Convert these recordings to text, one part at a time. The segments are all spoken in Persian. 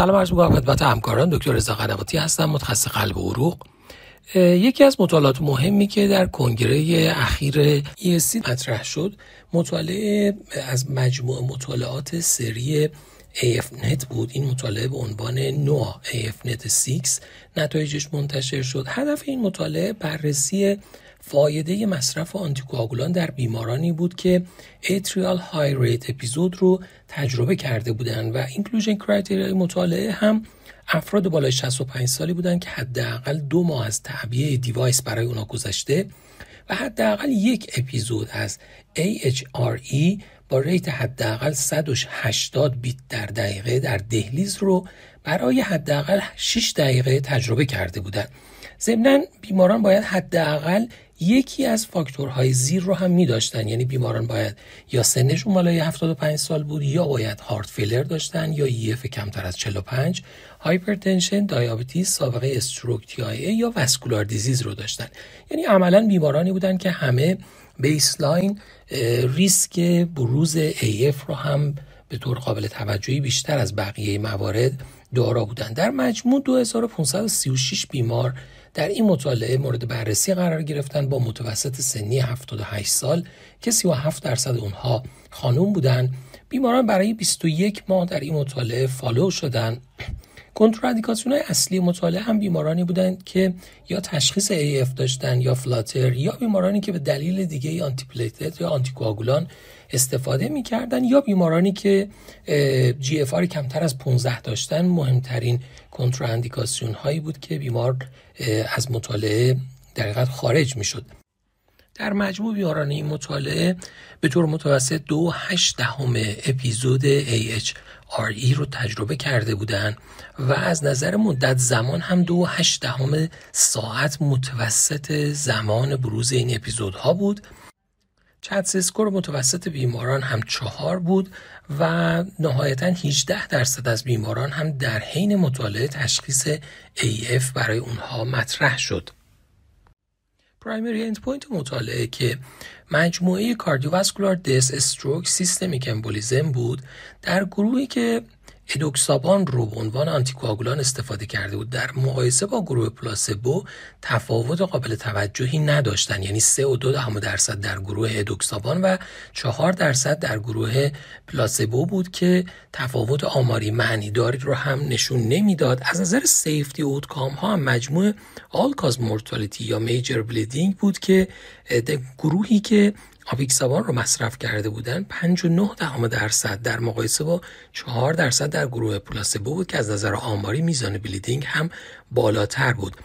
سلام عرض می‌کنم خدمت همکاران. دکتر رضا قنواتی هستم متخصص قلب و عروق. یکی از مطالعات مهمی که در کنگره اخیر ESC مطرح شد مطالعه از مجموع مطالعات سری AFNet بود. این مطالعه به عنوان نوع AFNet 6 نتایجش منتشر شد. هدف این مطالعه بررسی فایده مصرف آنتیکواگولان در بیمارانی بود که اتریال های ریت اپیزود رو تجربه کرده بودند و inclusion criteria ی مطالعه هم افراد بالای 65 سالی بودن که حداقل دو ماه از تعبیه device برای اونا گذشته و حداقل یک اپیزود از AHRE با rate حداقل 180 beat در دقیقه در دهلیز رو برای حداقل 6 دقیقه تجربه کرده بودند. ضمنا بیماران باید حداقل یکی از فاکتورهای زیر رو هم می داشتن یعنی بیماران باید یا سنشون بالای 75 سال بود یا باید heart failure داشتن یا EF کمتر از 45 hypertension diabetes سابقه stroke TIA یا vascular disease رو داشتن. یعنی عملا بیمارانی بودن که همه baseline ریسک بروز AF رو هم به طور قابل توجهی بیشتر از بقیه موارد دارا بودند. در مجموع 2536 بیمار در این مطالعه مورد بررسی قرار گرفتن با متوسط سنی 78 سال که 37 درصد اونها خانوم بودند. بیماران برای 21 ماه در این مطالعه follow شدند. contraindication های اصلی مطالعه هم بیمارانی بودند که یا تشخیص AF داشتن یا flutter یا بیمارانی که به دلیل دیگه آنتی یا آنتیکواگولان استفاده می‌کردن یا بیمارانی که GFR کمتر از 15 داشتن. مهمترین contraindication هایی بود که بیمار از مطالعه در خارج می‌شد. در مجموع بیماران این مطالعه به طور متوسط دو هشت دهم اپیزود AHRE رو تجربه کرده بودند و از نظر مدت زمان هم دو هشت دهم ساعت متوسط زمان بروز این اپیزودها بود چتس اسکور متوسط بیماران هم چهار بود و نهایتا 18 درصد از بیماران هم در حین مطالعه تشخیص AF برای اونها مطرح شد. primary endpoint مطالعه که مجموعه cardiovascular death stroke systemic embolism بود در گروهی که ادوکسابان رو به عنوان آنتیکواگولان استفاده کرده بود. در مقایسه با گروه پلاسبو تفاوت قابل توجهی نداشتن. یعنی 3 و 2 درصد در گروه ادوکسابان و 4 درصد در گروه پلاسبو بود که تفاوت آماری معنی داری رو هم نشون نمی‌داد. از نظر safety outcome ها هم مجموع all-cause mortality یا major bleeding بود که گروهی که آپیکسابان رو مصرف کرده بودن 5.9 دهم درصد. در مقایسه با 4 درصد در گروه پلاسبو بود که از نظر آماری میزان bleeding هم بالاتر بود.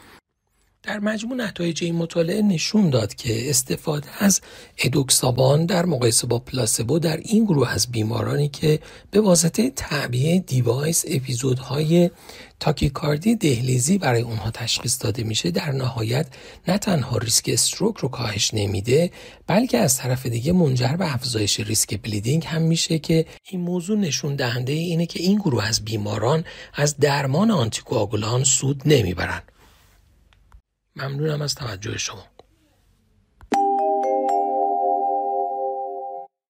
در مجموع نتایج این مطالعه نشون داد که استفاده از ادوکسابان در مقایسه با پلاسبو در این گروه از بیمارانی که به واسطه تعبیه device اپیزودهای تاکیکاردی دهلیزی برای اونها تشخیص داده میشه در نهایت نه تنها ریسک stroke رو کاهش نمیده بلکه از طرف دیگه منجر به افزایش ریسک bleeding هم میشه که این موضوع نشون دهنده اینه که این گروه از بیماران از درمان آنتیکواگولان سود نمی‌برند ممنونم از توجه شما.